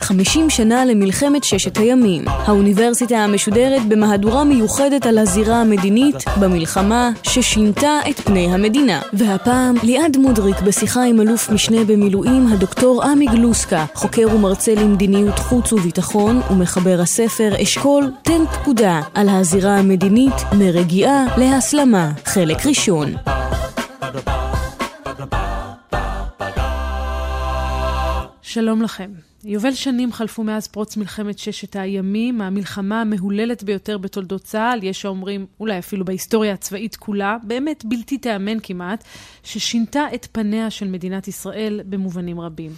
50 שנה למלחמת ששת הימים. האוניברסיטה המשודרת במהדורה מיוחדת על הזירה המדינית במלחמה ששינתה את פני המדינה. והפעם ליעד מודריק בשיחה עם אלוף משנה במילואים הדוקטור עמי גלוסקה, חוקר ומרצה למדיניות חוץ וביטחון ומחבר הספר אשכול תן פקודה על הזירה המדינית מרגיעה להסלמה, חלק ראשון. שלום לכם. יובל שנים חלפו מאז פרוץ מלחמת ששת הימים, המלחמה המהוללת ביותר בתולדות צה"ל, יש האומרים אולי אפילו בהיסטוריה הצבאית כולה, באמת בלתי תיאמן כמעט, ששינתה את פניה של מדינת ישראל במובנים רבים.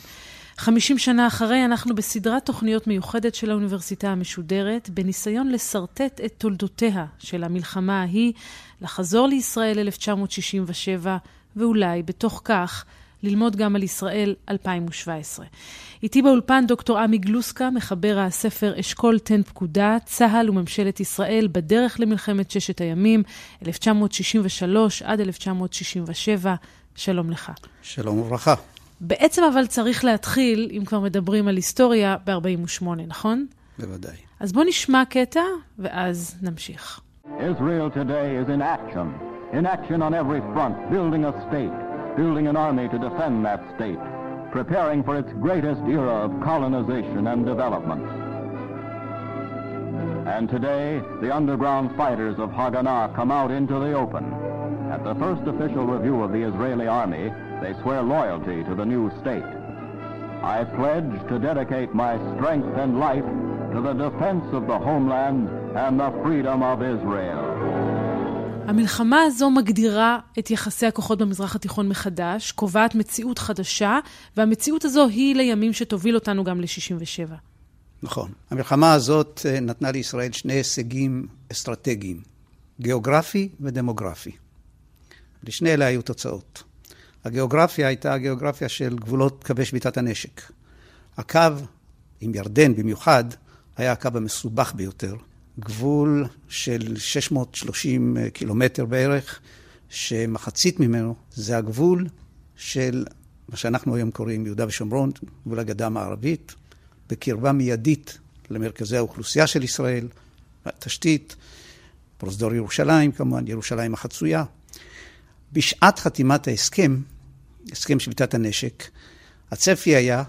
חמישים שנה אחרי, אנחנו בסדרת תוכניות מיוחדת של האוניברסיטה המשודרת, בניסיון לשרטט את תולדותיה של המלחמה ההיא, לחזור לישראל 1967, ואולי בתוך כך ללמוד גם על ישראל 2017. איתי באולפן דוקטור עמי גלוסקה, מחבר הספר אשכול תן פקודה, צה"ל וממשלת ישראל בדרך למלחמת ששת הימים, 1963 עד 1967. שלום לך. שלום וברכה. בעצם אבל צריך להתחיל, אם כבר מדברים על היסטוריה, ב-48, נכון? בוודאי. אז בוא נשמע קטע, ואז נמשיך. Israel today is in action. In action on every front, building a state, building an army to defend that state, preparing for its greatest era of colonization and development. And today, the underground fighters of Haganah come out into the open. At the first official review of the Israeli army, they swear loyalty to the new state. I pledge to dedicate my strength and life to the defense of the homeland and the freedom of Israel. המלחמה הזו מגדירה את יחסי הכוחות במזרח התיכון מחדש, קובעת מציאות חדשה, והמציאות הזו היא לימים שתוביל אותנו גם ל-67. נכון. המלחמה הזאת אה, נתנה לישראל שני הישגים אסטרטגיים, גיאוגרפי ודמוגרפי. לשני אלה היו תוצאות. הגיאוגרפיה הייתה הגיאוגרפיה של גבולות קווי שביתת הנשק. הקו, עם ירדן במיוחד, היה הקו המסובך ביותר. גבול של 630 קילומטר בערך, שמחצית ממנו זה הגבול של מה שאנחנו היום קוראים יהודה ושומרון, גבול הגדה המערבית, בקרבה מיידית למרכזי האוכלוסייה של ישראל, התשתית, פרוזדור ירושלים כמובן, ירושלים החצויה. בשעת חתימת ההסכם, הסכם שביתת הנשק, הצפי היה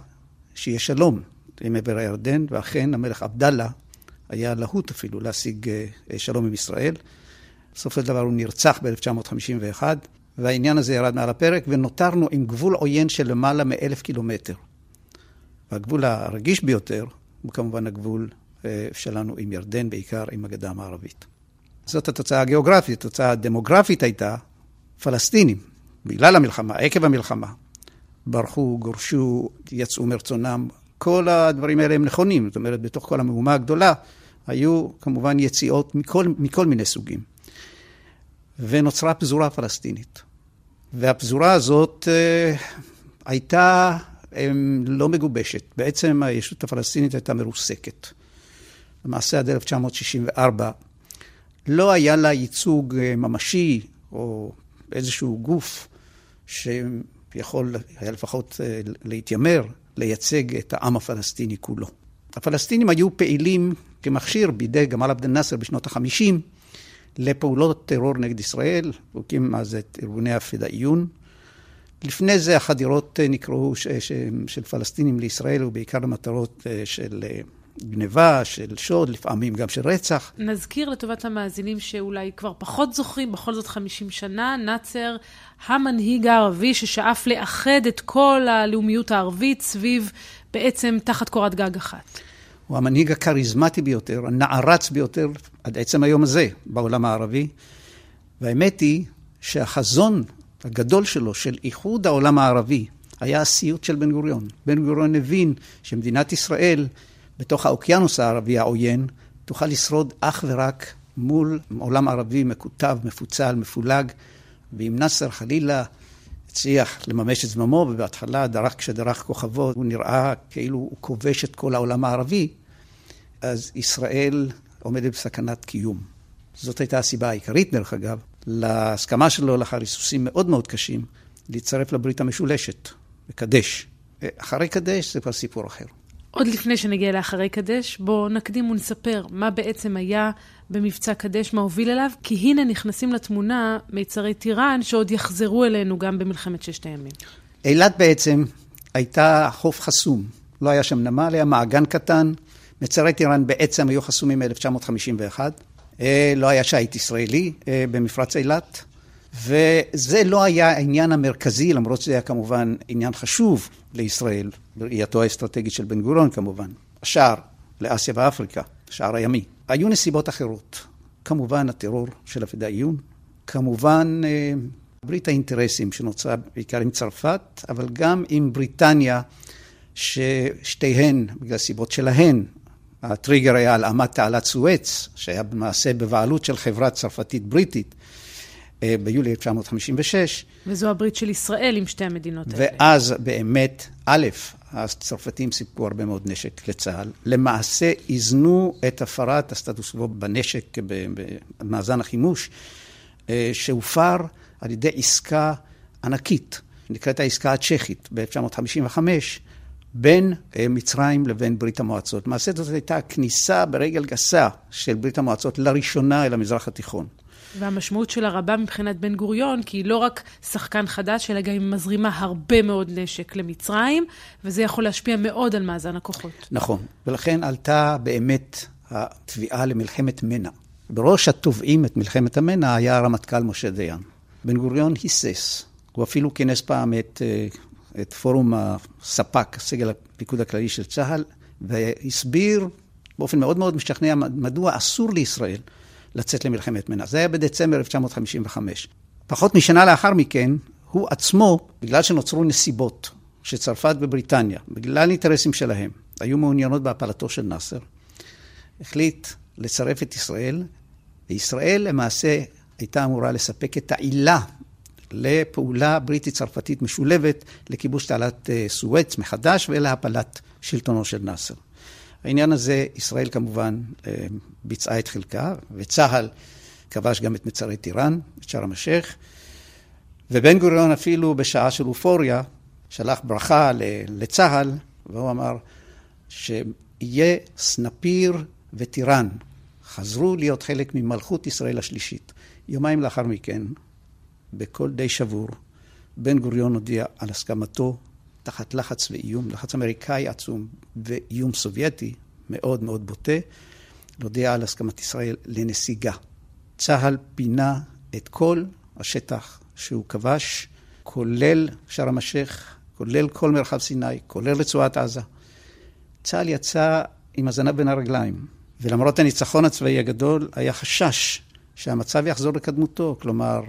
שיהיה שלום עם עבר הירדן, ואכן המלך עבדאללה היה להוט אפילו להשיג שלום עם ישראל. בסופו של דבר הוא נרצח ב-1951, והעניין הזה ירד מעל הפרק, ונותרנו עם גבול עוין של למעלה מאלף קילומטר. והגבול הרגיש ביותר הוא כמובן הגבול שלנו עם ירדן, בעיקר עם הגדה המערבית. זאת התוצאה הגיאוגרפית. התוצאה הדמוגרפית הייתה פלסטינים, בגלל המלחמה, עקב המלחמה. ברחו, גורשו, יצאו מרצונם. כל הדברים האלה הם נכונים. זאת אומרת, בתוך כל המהומה הגדולה היו כמובן יציאות מכל, מכל מיני סוגים. ונוצרה פזורה פלסטינית. והפזורה הזאת אה, הייתה אה, לא מגובשת. בעצם הישות הפלסטינית הייתה מרוסקת. למעשה עד 1964 לא היה לה ייצוג אה, ממשי או איזשהו גוף שיכול היה לפחות אה, להתיימר לייצג את העם הפלסטיני כולו. הפלסטינים היו פעילים כמכשיר בידי גמל עבד אל-נאצר בשנות ה-50 לפעולות טרור נגד ישראל, הוא הקים אז את ארגוני הפדאיון. לפני זה החדירות אה, נקראו ש- ש- של פלסטינים לישראל, ובעיקר למטרות אה, של גניבה, של שוד, לפעמים גם של רצח. נזכיר לטובת המאזינים שאולי כבר פחות זוכרים, בכל זאת 50 שנה, נאצר, המנהיג הערבי ששאף לאחד את כל הלאומיות הערבית סביב, בעצם תחת קורת גג אחת. הוא המנהיג הכריזמטי ביותר, הנערץ ביותר עד עצם היום הזה בעולם הערבי. והאמת היא שהחזון הגדול שלו, של איחוד העולם הערבי, היה הסיוט של בן גוריון. בן גוריון הבין שמדינת ישראל, בתוך האוקיינוס הערבי העוין, תוכל לשרוד אך ורק מול עולם ערבי מקוטב, מפוצל, מפולג, ואם נאסר חלילה הצליח לממש את זממו, ובהתחלה דרך, כשדרך כוכבו, הוא נראה כאילו הוא כובש את כל העולם הערבי, אז ישראל עומדת בסכנת קיום. זאת הייתה הסיבה העיקרית, דרך אגב, להסכמה שלו לאחר היסוסים מאוד מאוד קשים, להצטרף לברית המשולשת, לקדש. אחרי קדש זה כבר סיפור אחר. עוד לפני שנגיע לאחרי קדש, בואו נקדים ונספר מה בעצם היה במבצע קדש, מה הוביל אליו, כי הנה נכנסים לתמונה מיצרי טיראן שעוד יחזרו אלינו גם במלחמת ששת הימים. אילת בעצם הייתה חוף חסום. לא היה שם נמל, היה מעגן קטן. מצרי טיראן בעצם היו חסומים מ-1951. אה, לא היה שיט ישראלי אה, במפרץ אילת. וזה לא היה העניין המרכזי, למרות שזה היה כמובן עניין חשוב לישראל, בראייתו האסטרטגית של בן גוריון כמובן. השער לאסיה ואפריקה, השער הימי. היו נסיבות אחרות. כמובן הטרור של הפדאיון, כמובן אה, ברית האינטרסים שנוצרה בעיקר עם צרפת, אבל גם עם בריטניה, ששתיהן, בגלל סיבות שלהן, הטריגר היה הלאמת תעלת סואץ, שהיה במעשה בבעלות של חברה צרפתית בריטית. אה, ביולי 1956. וזו הברית של ישראל עם שתי המדינות האלה. ואז באמת, א', הצרפתים סיפקו הרבה מאוד נשק לצה"ל. למעשה איזנו את הפרת הסטטוס קוו בנשק, במאזן החימוש, אה, שהופר על ידי עסקה ענקית, נקראת העסקה הצ'כית ב-1955, בין אה, מצרים לבין ברית המועצות. למעשה זאת הייתה כניסה ברגל גסה של ברית המועצות לראשונה אל המזרח התיכון. והמשמעות שלה רבה מבחינת בן גוריון, כי היא לא רק שחקן חדש, אלא גם היא מזרימה הרבה מאוד נשק למצרים, וזה יכול להשפיע מאוד על מאזן הכוחות. נכון, ולכן עלתה באמת התביעה למלחמת מנע. בראש התובעים את מלחמת המנע היה הרמטכ"ל משה דיין. בן גוריון היסס, הוא אפילו כינס פעם את, אה, את פורום הספ"כ, סגל הפיקוד הכללי של צה"ל, והסביר באופן מאוד מאוד משכנע מדוע אסור לישראל לצאת למלחמת מנע. זה היה בדצמבר 1955. פחות משנה לאחר מכן, הוא עצמו, בגלל שנוצרו נסיבות שצרפת ובריטניה, בגלל אינטרסים שלהם, היו מעוניינות בהפלתו של נאסר, החליט לצרף את ישראל, וישראל למעשה הייתה אמורה לספק את העילה לפעולה בריטית-צרפתית משולבת לכיבוש תעלת אה, סואץ מחדש ולהפלת שלטונו של נאסר. העניין הזה, ישראל כמובן אה, ביצעה את חלקה, וצה"ל כבש גם את מצרי טיראן, את שארם א-שייח, ובן גוריון אפילו בשעה של אופוריה שלח ברכה לצה"ל, והוא אמר שיהיה סנפיר וטיראן, חזרו להיות חלק ממלכות ישראל השלישית. יומיים לאחר מכן, בקול די שבור, בן גוריון הודיע על הסכמתו תחת לחץ ואיום, לחץ אמריקאי עצום ואיום סובייטי מאוד מאוד בוטה, להודיע על הסכמת ישראל לנסיגה. צה"ל פינה את כל השטח שהוא כבש, כולל שארם א-שייח, כולל כל מרחב סיני, כולל רצועת עזה. צה"ל יצא עם הזנב בין הרגליים, ולמרות הניצחון הצבאי הגדול, היה חשש שהמצב יחזור לקדמותו, כלומר,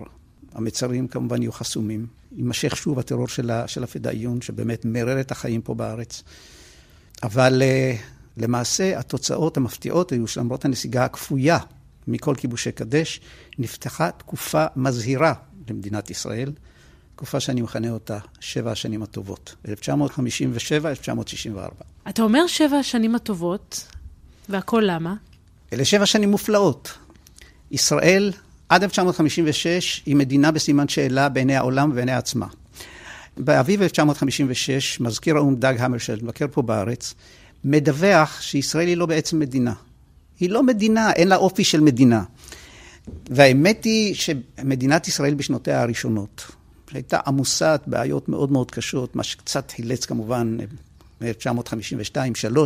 המצרים כמובן יהיו חסומים. יימשך שוב הטרור של, של הפדאיון, שבאמת מרר את החיים פה בארץ. אבל uh, למעשה התוצאות המפתיעות היו שלמרות הנסיגה הכפויה מכל כיבושי קדש, נפתחה תקופה מזהירה למדינת ישראל, תקופה שאני מכנה אותה שבע השנים הטובות, 1957-1964. אתה אומר שבע השנים הטובות, והכל למה? אלה שבע שנים מופלאות. ישראל עד 1956 היא מדינה בסימן שאלה בעיני העולם ובעיני עצמה. באביב 1956, מזכיר האו"ם דאג המרשלד, מבקר פה בארץ, מדווח שישראל היא לא בעצם מדינה. היא לא מדינה, אין לה אופי של מדינה. והאמת היא שמדינת ישראל בשנותיה הראשונות, שהייתה עמוסת בעיות מאוד מאוד קשות, מה שקצת חילץ כמובן מ-1952-3,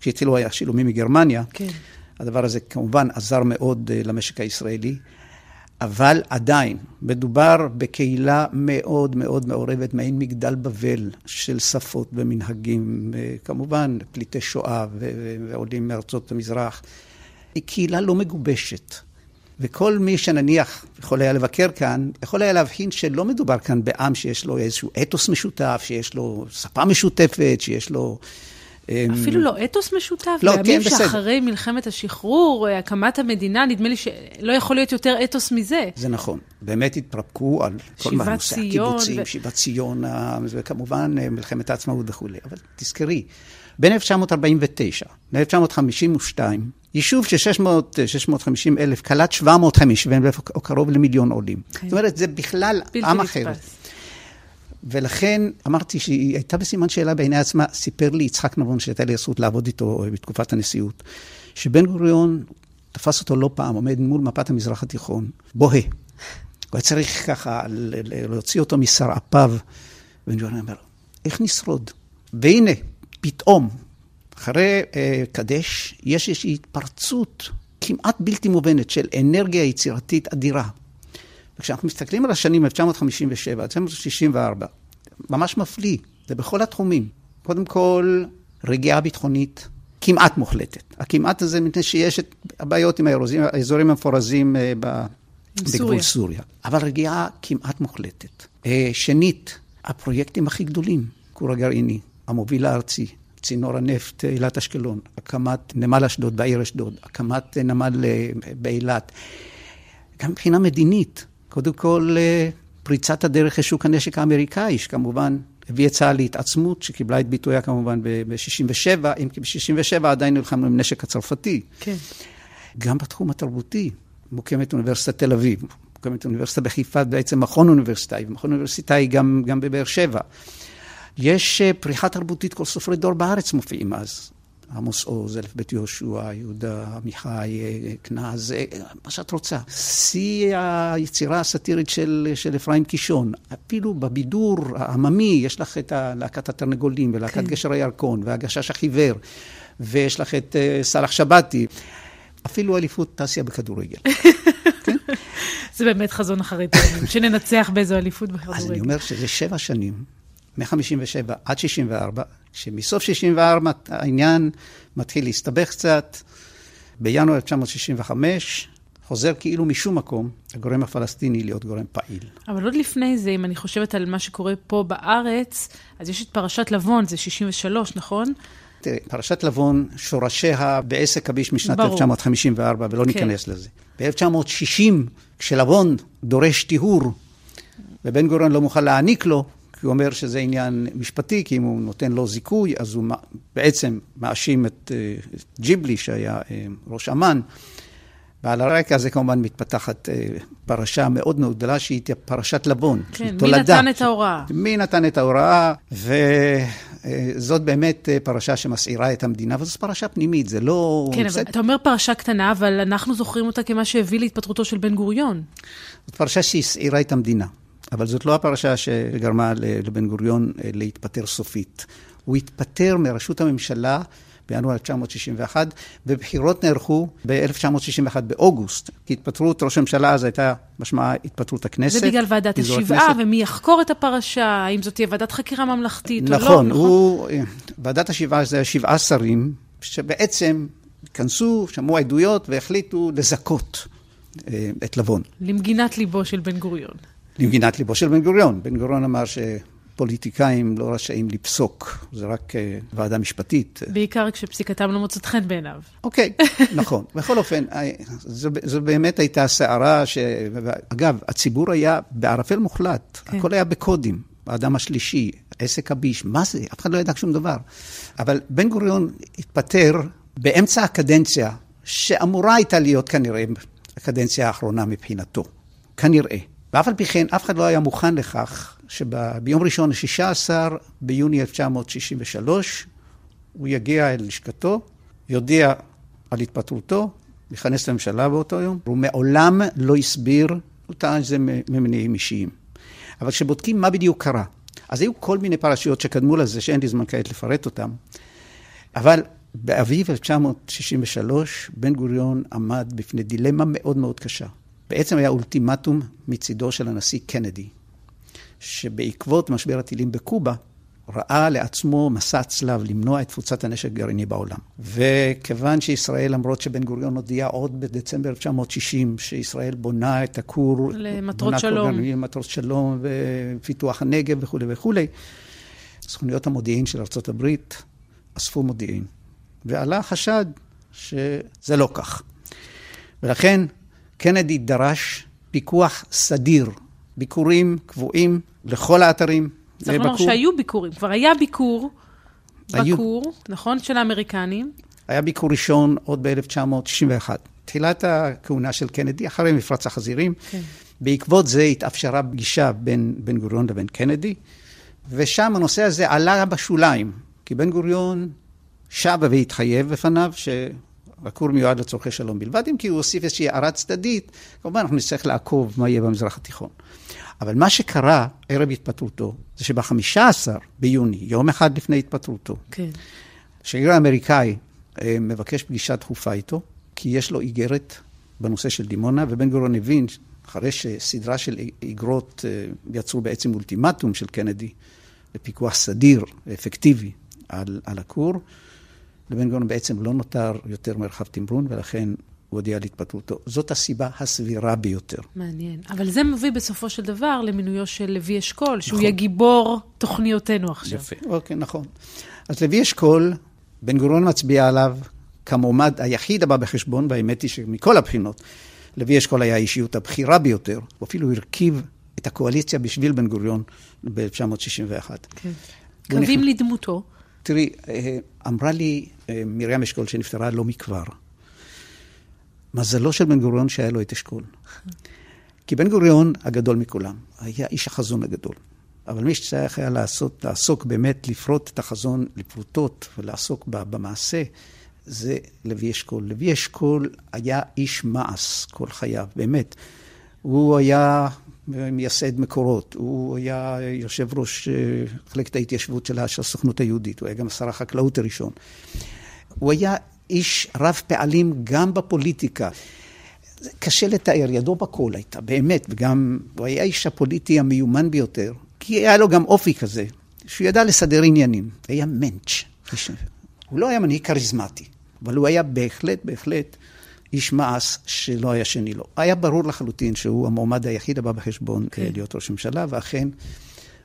כשהתחילו השילומים מגרמניה. כן. הדבר הזה כמובן עזר מאוד אה, למשק הישראלי. אבל עדיין, מדובר בקהילה מאוד מאוד מעורבת, מעין מגדל בבל של שפות ומנהגים, כמובן פליטי שואה ועולים מארצות המזרח. היא קהילה לא מגובשת. וכל מי שנניח יכול היה לבקר כאן, יכול היה להבחין שלא מדובר כאן בעם שיש לו איזשהו אתוס משותף, שיש לו שפה משותפת, שיש לו אפילו לא אתוס משותף? לא, כן, בימים בסדר. שאחרי מלחמת השחרור, אה, הקמת המדינה, נדמה לי שלא יכול להיות יותר אתוס מזה. זה נכון. באמת התפרקו על כל מה נושא הקיבוצים, ו- שיבת ציון, ה- וכמובן אה, מלחמת העצמאות וכולי. אבל תזכרי, בין 1949 ל-1952, יישוב של 600, 650 אלף קלט 750 אלף, או קרוב למיליון עולים. זאת אומרת, זה בכלל בלתי עם אחר. ולכן אמרתי שהיא הייתה בסימן שאלה בעיני עצמה. סיפר לי יצחק נבון, שהייתה לי הזכות לעבוד איתו בתקופת הנשיאות, שבן גוריון תפס אותו לא פעם, עומד מול מפת המזרח התיכון, בוהה. הוא היה צריך ככה להוציא אותו משרעפיו. בן גוריון אומר, איך נשרוד? והנה, פתאום, אחרי אה, קדש, יש איזושהי התפרצות כמעט בלתי מובנת של אנרגיה יצירתית אדירה. וכשאנחנו מסתכלים על השנים 1957, 1964, ממש מפליא, זה בכל התחומים. קודם כל, רגיעה ביטחונית כמעט מוחלטת. הכמעט הזה מפני שיש את הבעיות עם האזורים, האזורים המפורזים אה, ב... בגבול סוריה. אבל רגיעה כמעט מוחלטת. אה, שנית, הפרויקטים הכי גדולים, כור הגרעיני, המוביל הארצי, צינור הנפט אה, אילת אשקלון, הקמת נמל אשדוד בעיר אשדוד, הקמת נמל באילת. גם מבחינה מדינית, קודם כל אה, פריצת הדרך לשוק הנשק האמריקאי, שכמובן הביא את צה"ל להתעצמות, שקיבלה את ביטויה כמובן ב-67', אם כי ב-67' עדיין נלחמנו עם נשק הצרפתי. כן. גם בתחום התרבותי, מוקמת אוניברסיטת תל אביב, מוקמת אוניברסיטה בחיפה, בעצם מכון אוניברסיטאי, ומכון אוניברסיטאי גם, גם בבאר שבע. יש אה, פריחה תרבותית, כל סופרי דור בארץ מופיעים אז. עמוס עוז, אלף בית יהושע, יהודה עמיחי, כנז, אה, מה שאת רוצה. שיא היצירה הסאטירית של, של אפרים קישון. אפילו בבידור העממי, יש לך את להקת התרנגולים, ולהקת כן. גשר הירקון, והגשש החיוור, ויש לך את אה, סאלח שבתי. אפילו אליפות תעשייה בכדורגל. זה באמת חזון אחרית הימים, שננצח באיזו אליפות אז בכדורגל. אני אומר שזה שבע שנים, מ-57 עד 64, שמסוף 64 העניין מתחיל להסתבך קצת. בינואר 1965 חוזר כאילו משום מקום הגורם הפלסטיני להיות גורם פעיל. אבל עוד לפני זה, אם אני חושבת על מה שקורה פה בארץ, אז יש את פרשת לבון, זה 63, נכון? תראי, פרשת לבון, שורשיה בעסק הביש משנת ברור. 1954, ולא כן. ניכנס לזה. ב-1960, כשלבון דורש טיהור, ובן גוריון לא מוכן להעניק לו, כי הוא אומר שזה עניין משפטי, כי אם הוא נותן לו זיכוי, אז הוא בעצם מאשים את אה, את ג'יבלי, שהיה אה, ראש אמ"ן. ועל הרקע הזה כמובן מתפתחת אה, פרשה מאוד מאוד גדולה, שהיא פרשת לבון. כן, מי תולדה. נתן את ההוראה? מי נתן את ההוראה, וזאת באמת פרשה שמסעירה את המדינה, וזו פרשה פנימית, זה לא... כן, אבל. אתה אומר פרשה קטנה, אבל אנחנו זוכרים אותה כמה שהביא להתפטרותו של בן גוריון. זאת פרשה שהסעירה את המדינה, אבל זאת לא הפרשה שגרמה לבן גוריון אה, להתפטר סופית. הוא התפטר מראשות הממשלה בינואר 1961, ובחירות נערכו ב-1961 באוגוסט, כי התפטרות ראש הממשלה אז הייתה משמעה התפטרות הכנסת. זה בגלל ועדת השבעה, הכנסת. ומי יחקור את הפרשה, האם זאת תהיה ועדת חקירה ממלכתית או לא, נכון, הוא, ועדת השבעה זה שבעה שרים, שבעצם התכנסו, שמעו עדויות והחליטו לזכות אה, את לבון, למגינת ליבו של בן גוריון. למגינת ליבו של בן גוריון. בן גוריון אמר שפוליטיקאים לא רשאים לפסוק, זה רק אה, ועדה משפטית. בעיקר כשפסיקתם לא מוצאת חן בעיניו. אוקיי, נכון. בכל אופן, אה, זו, זו באמת הייתה סערה ש... אגב, הציבור היה בערפל מוחלט, כן. הכל היה בקודים. האדם השלישי, עסק הביש, מה זה? אף אחד לא ידע שום דבר. אבל בן גוריון התפטר באמצע הקדנציה, שאמורה הייתה להיות כנראה הקדנציה האחרונה מבחינתו. כנראה. ואף על פי כן, אף אחד לא היה מוכן לכך שביום ראשון, 16 ביוני 1963, הוא יגיע אל לשכתו, יודיע על התפטרותו, יכנס לממשלה באותו יום. הוא מעולם לא הסביר, הוא טען שזה ממניעים אישיים. אבל כשבודקים מה בדיוק קרה, אז היו כל מיני פרשיות שקדמו לזה, שאין לי זמן כעת לפרט אותן, אבל באביב 1963, בן גוריון עמד בפני דילמה מאוד מאוד קשה. בעצם היה אולטימטום מצידו של הנשיא קנדי, שבעקבות משבר הטילים בקובה, ראה לעצמו מסע צלב למנוע את תפוצת הנשק הגרעיני בעולם. וכיוון שישראל, למרות שבן גוריון הודיע עוד בדצמבר 1960 שישראל בונה את הכור... למטרות שלום. למטרות שלום ופיתוח הנגב וכולי וכולי, סוכנויות המודיעין של הברית אספו מודיעין, ועלה חשד שזה לא כך. ולכן קנדי דרש פיקוח סדיר, ביקורים קבועים לכל האתרים. צריך לומר שהיו ביקורים, כבר היה ביקור היו... בכור, נכון? של האמריקנים. היה ביקור ראשון עוד ב-1961. תחילת הכהונה של קנדי, אחרי מפרץ החזירים. כן. בעקבות זה התאפשרה פגישה בין בן גוריון לבין קנדי, ושם הנושא הזה עלה בשוליים, כי בן גוריון שב והתחייב בפניו שהכור מיועד לצורכי שלום בלבד, אם כי הוא הוסיף איזושהי הערה צדדית, כמובן אנחנו נצטרך לעקוב מה יהיה במזרח התיכון. אבל מה שקרה ערב התפטרותו, זה שב-15 ביוני, יום אחד לפני התפטרותו, כן. השגריר האמריקאי אה, מבקש פגישה דחופה איתו, כי יש לו איגרת בנושא של דימונה, ובן גוריון הבין, אחרי שסדרה של איגרות אה, יצרו בעצם אולטימטום של קנדי לפיקוח סדיר ואפקטיבי על, על הכור, לבן גוריון בעצם לא נותר יותר מרחב תמרון, ולכן הוא הודיע על התפטרותו. זאת הסיבה הסבירה ביותר. מעניין. אבל זה מביא בסופו של דבר למינויו של לוי אשכול, שהוא נכון. יהיה גיבור תוכניותינו עכשיו. יפה, אוקיי, נכון. אז לוי אשכול, בן גוריון מצביע עליו כמועמד היחיד הבא בחשבון, והאמת היא שמכל הבחינות, לוי אשכול היה האישיות הבכירה ביותר, הוא אפילו הרכיב את הקואליציה בשביל בן גוריון ב-1961. כן. קווים לדמותו. תראי, אה, אמרה לי מרים אשכול שנפטרה לא מכבר, מזלו של בן גוריון שהיה לו את אשכול. כי בן גוריון הגדול מכולם, היה איש החזון הגדול. אבל מי שצריך היה לעשות, לעסוק באמת, לפרוט את החזון לפרוטות ולעסוק במעשה, זה לוי אשכול. לוי אשכול היה איש מעש כל חייו, באמת. הוא היה מייסד מקורות, הוא היה יושב ראש אה, מחלקת ההתיישבות של הסוכנות היהודית, הוא היה גם שר החקלאות הראשון. הוא היה איש רב פעלים גם בפוליטיקה. קשה לתאר, ידו בכל הייתה, באמת, וגם הוא היה האיש הפוליטי המיומן ביותר, כי היה לו גם אופי כזה, שהוא ידע לסדר עניינים, היה מענץ'. הוא לא היה מנהיג כריזמטי, אבל הוא היה בהחלט, בהחלט איש מעש שלא היה שני לו. היה ברור לחלוטין שהוא המועמד היחיד הבא בחשבון כן. להיות ראש ממשלה, ואכן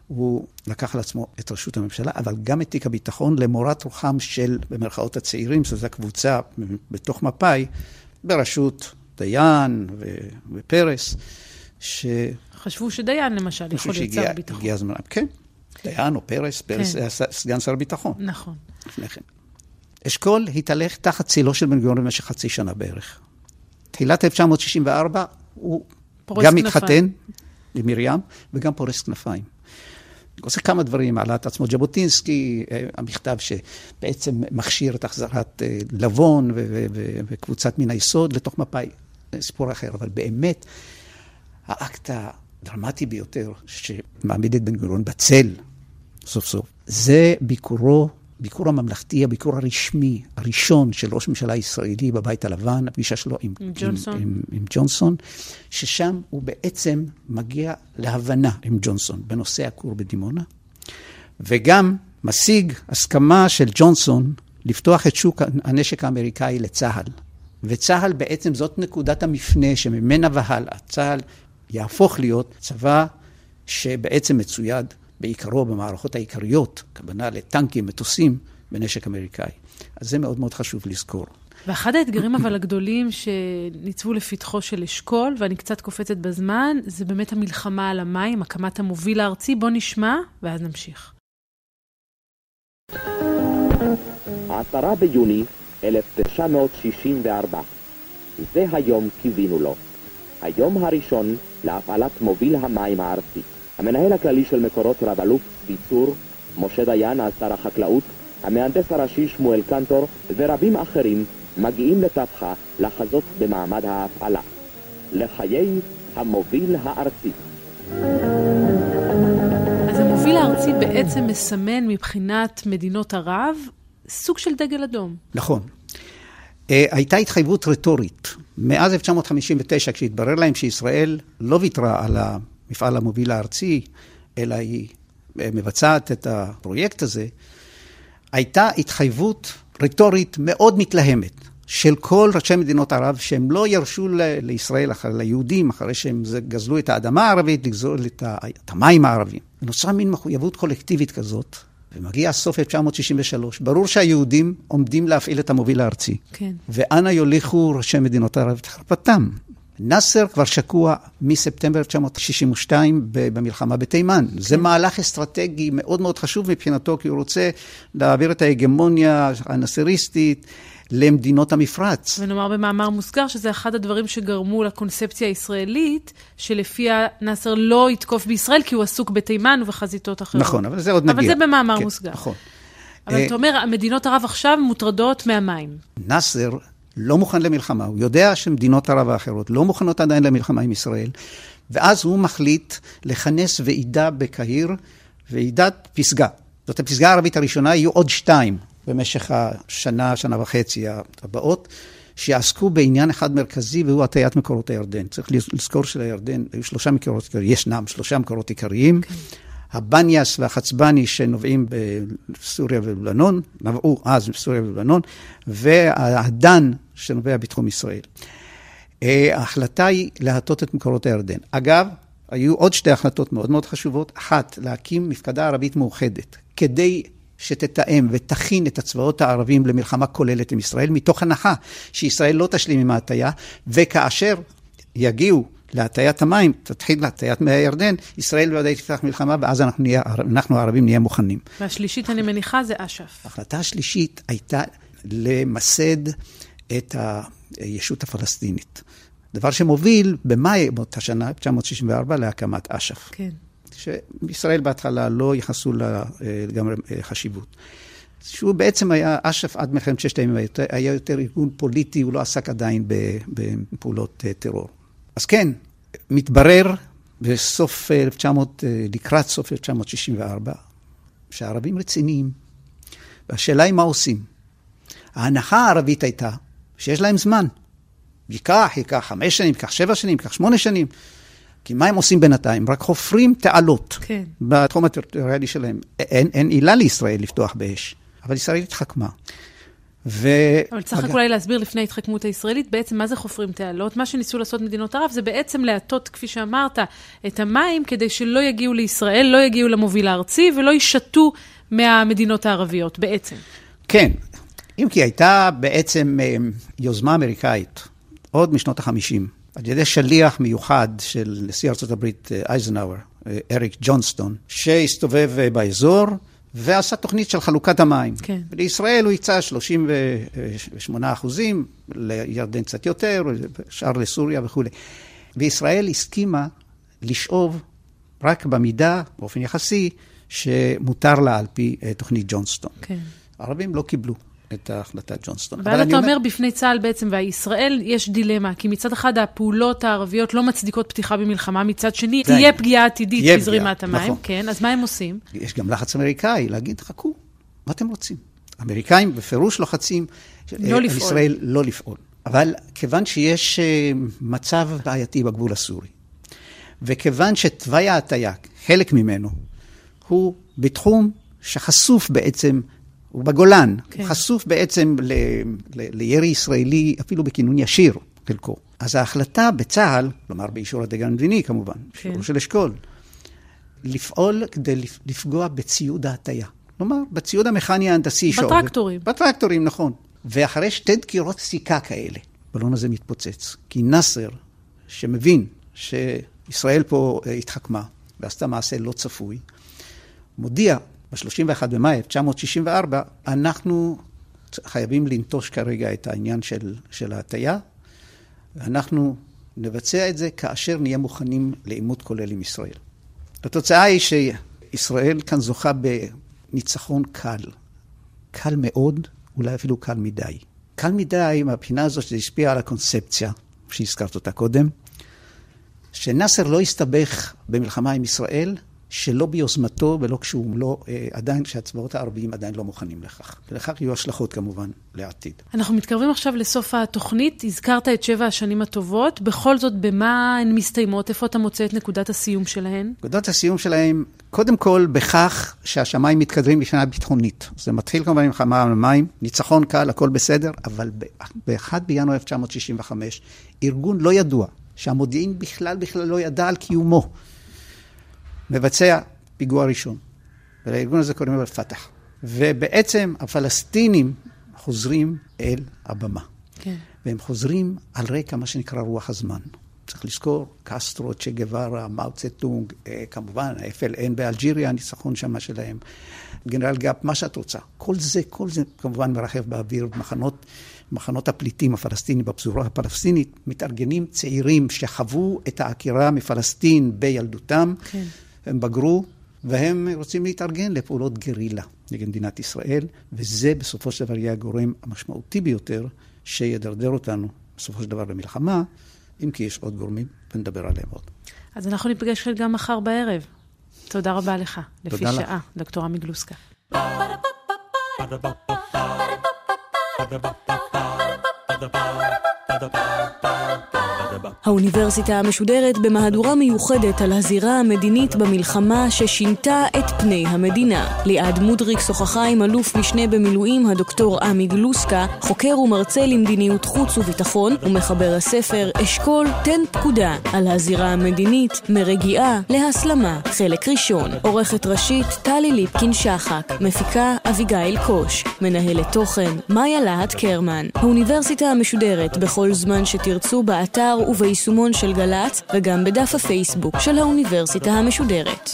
הוא לקח על עצמו את ראשות הממשלה, אבל גם את תיק הביטחון למורת רוחם של, במרכאות הצעירים, שזו הקבוצה בתוך מפא"י, בראשות דיין ו- ופרס, ש... חשבו שדיין למשל יכול להיות שר הביטחון. הגיע הזמן, כן. דיין או פרס, פרס כן. היה סגן שר הביטחון. נכון. לפני כן. אשכול התהלך תחת צילו של בן גוריון במשך חצי שנה בערך. תחילת 1964 הוא גם מתחתן עם מרים וגם פורס כנפיים. עושה כמה דברים, העלאת עצמו ז'בוטינסקי, אה, המכתב שבעצם מכשיר את החזרת אה, לבון וקבוצת מן היסוד לתוך מפא"י, סיפור אחר, אבל באמת האקט הדרמטי ביותר שמעמיד את בן גוריון בצל סוף סוף, זה ביקורו הביקור הממלכתי, הביקור הרשמי הראשון של ראש ממשלה ישראלי בבית הלבן, הפגישה שלו עם, עם, ג'ונסון. עם, עם, עם ג'ונסון, ששם הוא בעצם מגיע להבנה עם ג'ונסון בנושא הכור בדימונה, וגם משיג הסכמה של ג'ונסון לפתוח את שוק הנשק האמריקאי לצה"ל. וצה"ל בעצם זאת נקודת המפנה שממנה והלאה צה"ל יהפוך להיות צבא שבעצם מצויד בעיקרו במערכות העיקריות, הכוונה לטנקים, מטוסים, בנשק אמריקאי. אז זה מאוד מאוד חשוב לזכור. ואחד האתגרים אבל הגדולים שניצבו לפתחו של אשכול, ואני קצת קופצת בזמן, זה באמת המלחמה על המים, הקמת המוביל הארצי. בוא נשמע, ואז נמשיך. עשרה ביוני 1964. זה היום קיווינו לו. היום הראשון להפעלת מוביל המים הארצי. המנהל הכללי של מקורות רב-אלוף ביצור, משה דיין, אז שר החקלאות, המהנדס הראשי שמואל קנטור ורבים אחרים מגיעים לטפחה לחזות במעמד ההפעלה. לחיי המוביל הארצי. אז המוביל הארצי בעצם מסמן מבחינת מדינות ערב סוג של דגל אדום. נכון. אה, הייתה התחייבות רטורית. מאז 1959, כשהתברר להם שישראל לא ויתרה על ה... המפעל המוביל הארצי, אלא היא אה, מבצעת את הפרויקט הזה, הייתה התחייבות רטורית מאוד מתלהמת של כל ראשי מדינות ערב, שהם לא ירשו לישראל, ליהודים, אחרי שהם גזלו את האדמה הערבית, לגזול את המים הערבים. נוצרה מין מחויבות קולקטיבית כזאת, ומגיע סוף 1963, ברור שהיהודים עומדים להפעיל את המוביל הארצי. כן. ואנה יוליכו ראשי מדינות ערב את חרפתם. נאסר כבר שקוע מספטמבר 1962 במלחמה בתימן. כן. זה מהלך אסטרטגי מאוד מאוד חשוב מבחינתו, כי הוא רוצה להעביר את ההגמוניה הנאסריסטית. למדינות המפרץ. ונאמר במאמר מוסגר שזה אחד הדברים שגרמו לקונספציה הישראלית, שלפיה נאסר לא יתקוף בישראל כי הוא עסוק בתימן ובחזיתות אחרות. נכון, אבל זה עוד נגיע. אבל זה במאמר כן, מוסגר. נכון. אבל אתה אומר, המדינות ערב עכשיו מוטרדות מהמים. נאסר לא מוכן למלחמה, הוא יודע שמדינות ערב האחרות לא מוכנות עדיין למלחמה עם ישראל, ואז הוא מחליט לכנס ועידה בקהיר, ועידת פסגה. זאת הפסגה הערבית הראשונה, יהיו עוד שתיים במשך השנה, שנה וחצי הבאות, שיעסקו בעניין אחד מרכזי, והוא הטיית מקורות הירדן. צריך לזכור שלירדן היו שלושה מקורות עיקריים, ישנם שלושה מקורות עיקריים. כן. הבניאס והחצבני שנובעים בסוריה ולבנון, נבעו אז בסוריה ולבנון, והדן שנובע בתחום ישראל. אה, ההחלטה היא להטות את מקורות הירדן. אגב, היו עוד שתי החלטות מאוד מאוד חשובות. אחת, להקים מפקדה ערבית מאוחדת, כדי שתתאם ותכין את הצבאות הערבים למלחמה כוללת עם ישראל, מתוך הנחה שישראל לא תשלים עם ההטייה, וכאשר יגיעו להטיית המים, תתחיל להטיית מי הירדן, ישראל בוודאי תפתח מלחמה, ואז אנחנו, נהיה, אנחנו הערבים נהיה מוכנים. והשלישית, אני מניחה, זה אש"ף. ההחלטה השלישית הייתה למסד את הישות הפלסטינית. דבר שמוביל במאי באותה שנה, 1964, להקמת אש"ף. כן. שישראל בהתחלה לא ייחסו לה אה, לגמרי אה, חשיבות. שהוא בעצם היה, אש"ף עד מלחמת ששת הימים היה יותר ארגון פוליטי, הוא לא עסק עדיין בפעולות אה, טרור. אז כן, מתברר בסוף 1900, לקראת סוף 1964, שהערבים רציניים, והשאלה היא מה עושים. ההנחה הערבית הייתה שיש להם זמן. ייקח, ייקח חמש שנים, ייקח שבע שנים, ייקח שמונה שנים. כי מה הם עושים בינתיים? רק חופרים תעלות כן. בתחום הטריטוריאלי שלהם. אין, אין עילה לישראל לפתוח באש, אבל ישראל התחכמה. ו... אבל צריך רק אולי להסביר לפני ההתחכמות הישראלית, בעצם מה זה חופרים תעלות? מה שניסו לעשות מדינות ערב זה בעצם להטות, כפי שאמרת, את המים כדי שלא יגיעו לישראל, לא יגיעו למוביל הארצי ולא יישתו מהמדינות הערביות בעצם. כן, אם כי הייתה בעצם אה, יוזמה אמריקאית, עוד משנות החמישים, על ידי שליח מיוחד של נשיא ארה"ב אה, אייזנהאואר, אה, אריק ג'ונסטון, שהסתובב באזור ועשה תוכנית של חלוקת המים. כן. לישראל הוא הקצה 38 אחוזים, לירדן קצת יותר, שאר לסוריה וכולי. וישראל הסכימה לשאוב רק במידה, באופן יחסי, שמותר לה על פי תוכנית ג'ונסטון. כן. הערבים לא קיבלו. את החלטת ג'ונסטון. אבל אתה אומר, בפני צה"ל בעצם, והישראל, יש דילמה, כי מצד אחד הפעולות הערביות לא מצדיקות פתיחה במלחמה, מצד שני, די. תהיה פגיעה עתידית בזרימת המים. נכון. כן, אז מה הם עושים? יש גם לחץ אמריקאי להגיד, חכו, מה אתם רוצים? האמריקאים בפירוש לוחצים לא על ישראל לא לפעול. אבל כיוון שיש אה, מצב בעייתי בגבול הסורי, וכיוון שתוואי ההטייה, חלק ממנו, הוא בתחום שחשוף בעצם הוא בגולן, כן. הוא חשוף בעצם ל, ל, לירי ישראלי, אפילו בכינון ישיר, חלקו. אז ההחלטה בצה"ל, כלומר באישור הדגל המדיני כמובן, כן. של אשכול, לפעול כדי לפגוע בציוד ההטייה. כלומר, בציוד המכני ההנדסי שעובד. בטרקטורים. בטרקטורים, נכון. ואחרי שתי דקירות סיכה כאלה, הבלון הזה מתפוצץ. כי נאסר, שמבין שישראל פה אה, התחכמה ועשתה מעשה לא צפוי, מודיע ב-31 במאי 1964, אנחנו חייבים לנטוש כרגע את העניין של, של ההטייה, ואנחנו נבצע את זה כאשר נהיה מוכנים לעימות כולל עם ישראל. התוצאה היא שישראל כאן זוכה בניצחון קל. קל מאוד, אולי אפילו קל מדי. קל מדי מהבחינה הזאת שזה השפיע על הקונספציה, שהזכרת אותה קודם, שנאסר לא הסתבך במלחמה עם ישראל, שלא ביוזמתו ולא כשהוא לא, אה, עדיין, כשהצבאות הערביים עדיין לא מוכנים לכך. ולכך יהיו השלכות כמובן לעתיד. אנחנו מתקרבים עכשיו לסוף התוכנית. הזכרת את שבע השנים הטובות. בכל זאת, במה הן מסתיימות? איפה אתה מוצא את נקודת הסיום שלהן? נקודת הסיום שלהן, קודם כל, בכך שהשמיים מתקדרים בשנה ביטחונית. זה מתחיל כמובן עם חמה על המים, ניצחון קל, הכל בסדר, אבל ב-1 בינואר 1965, ארגון לא ידוע, שהמודיעין בכלל בכלל לא ידע על קיומו. מבצע פיגוע ראשון. ולארגון הזה קוראים אל-פתח. ובעצם הפלסטינים חוזרים אל הבמה. כן. והם חוזרים על רקע מה שנקרא רוח הזמן. צריך לזכור, קסטרו, צ'ה גווארה, מאו צטונג, אה, כמובן, ה-FLN באלג'יריה, הניצחון שמה שלהם, גנרל גאפ, מה שאת רוצה. כל זה, כל זה כמובן מרחף באוויר, מחנות, מחנות הפליטים הפלסטינים בפזורה הפלסטינית, מתארגנים צעירים שחוו את העקירה מפלסטין בילדותם, כן. הם בגרו, והם רוצים להתארגן לפעולות גרילה נגד מדינת ישראל, וזה בסופו של דבר יהיה הגורם המשמעותי ביותר שידרדר אותנו בסופו של דבר למלחמה, אם כי יש עוד גורמים, ונדבר עליהם עוד. אז אנחנו ניפגש כאן גם מחר בערב. תודה רבה לך. לפי תודה לך. שעה, דוקטור עמי גלוסקה. האוניברסיטה המשודרת במהדורה מיוחדת על הזירה המדינית במלחמה ששינתה את פני המדינה. ליעד מודריק שוחחה עם אלוף משנה במילואים הדוקטור עמי גלוסקה, חוקר ומרצה למדיניות חוץ וביטחון, ומחבר הספר אשכול תן פקודה על הזירה המדינית מרגיעה להסלמה, חלק ראשון. עורכת ראשית טלי ליפקין שחק, מפיקה אביגיל קוש, מנהלת תוכן מאיה להט קרמן. האוניברסיטה המשודרת בכל זמן שתרצו באתר וביישומון של גל"צ וגם בדף הפייסבוק של האוניברסיטה המשודרת.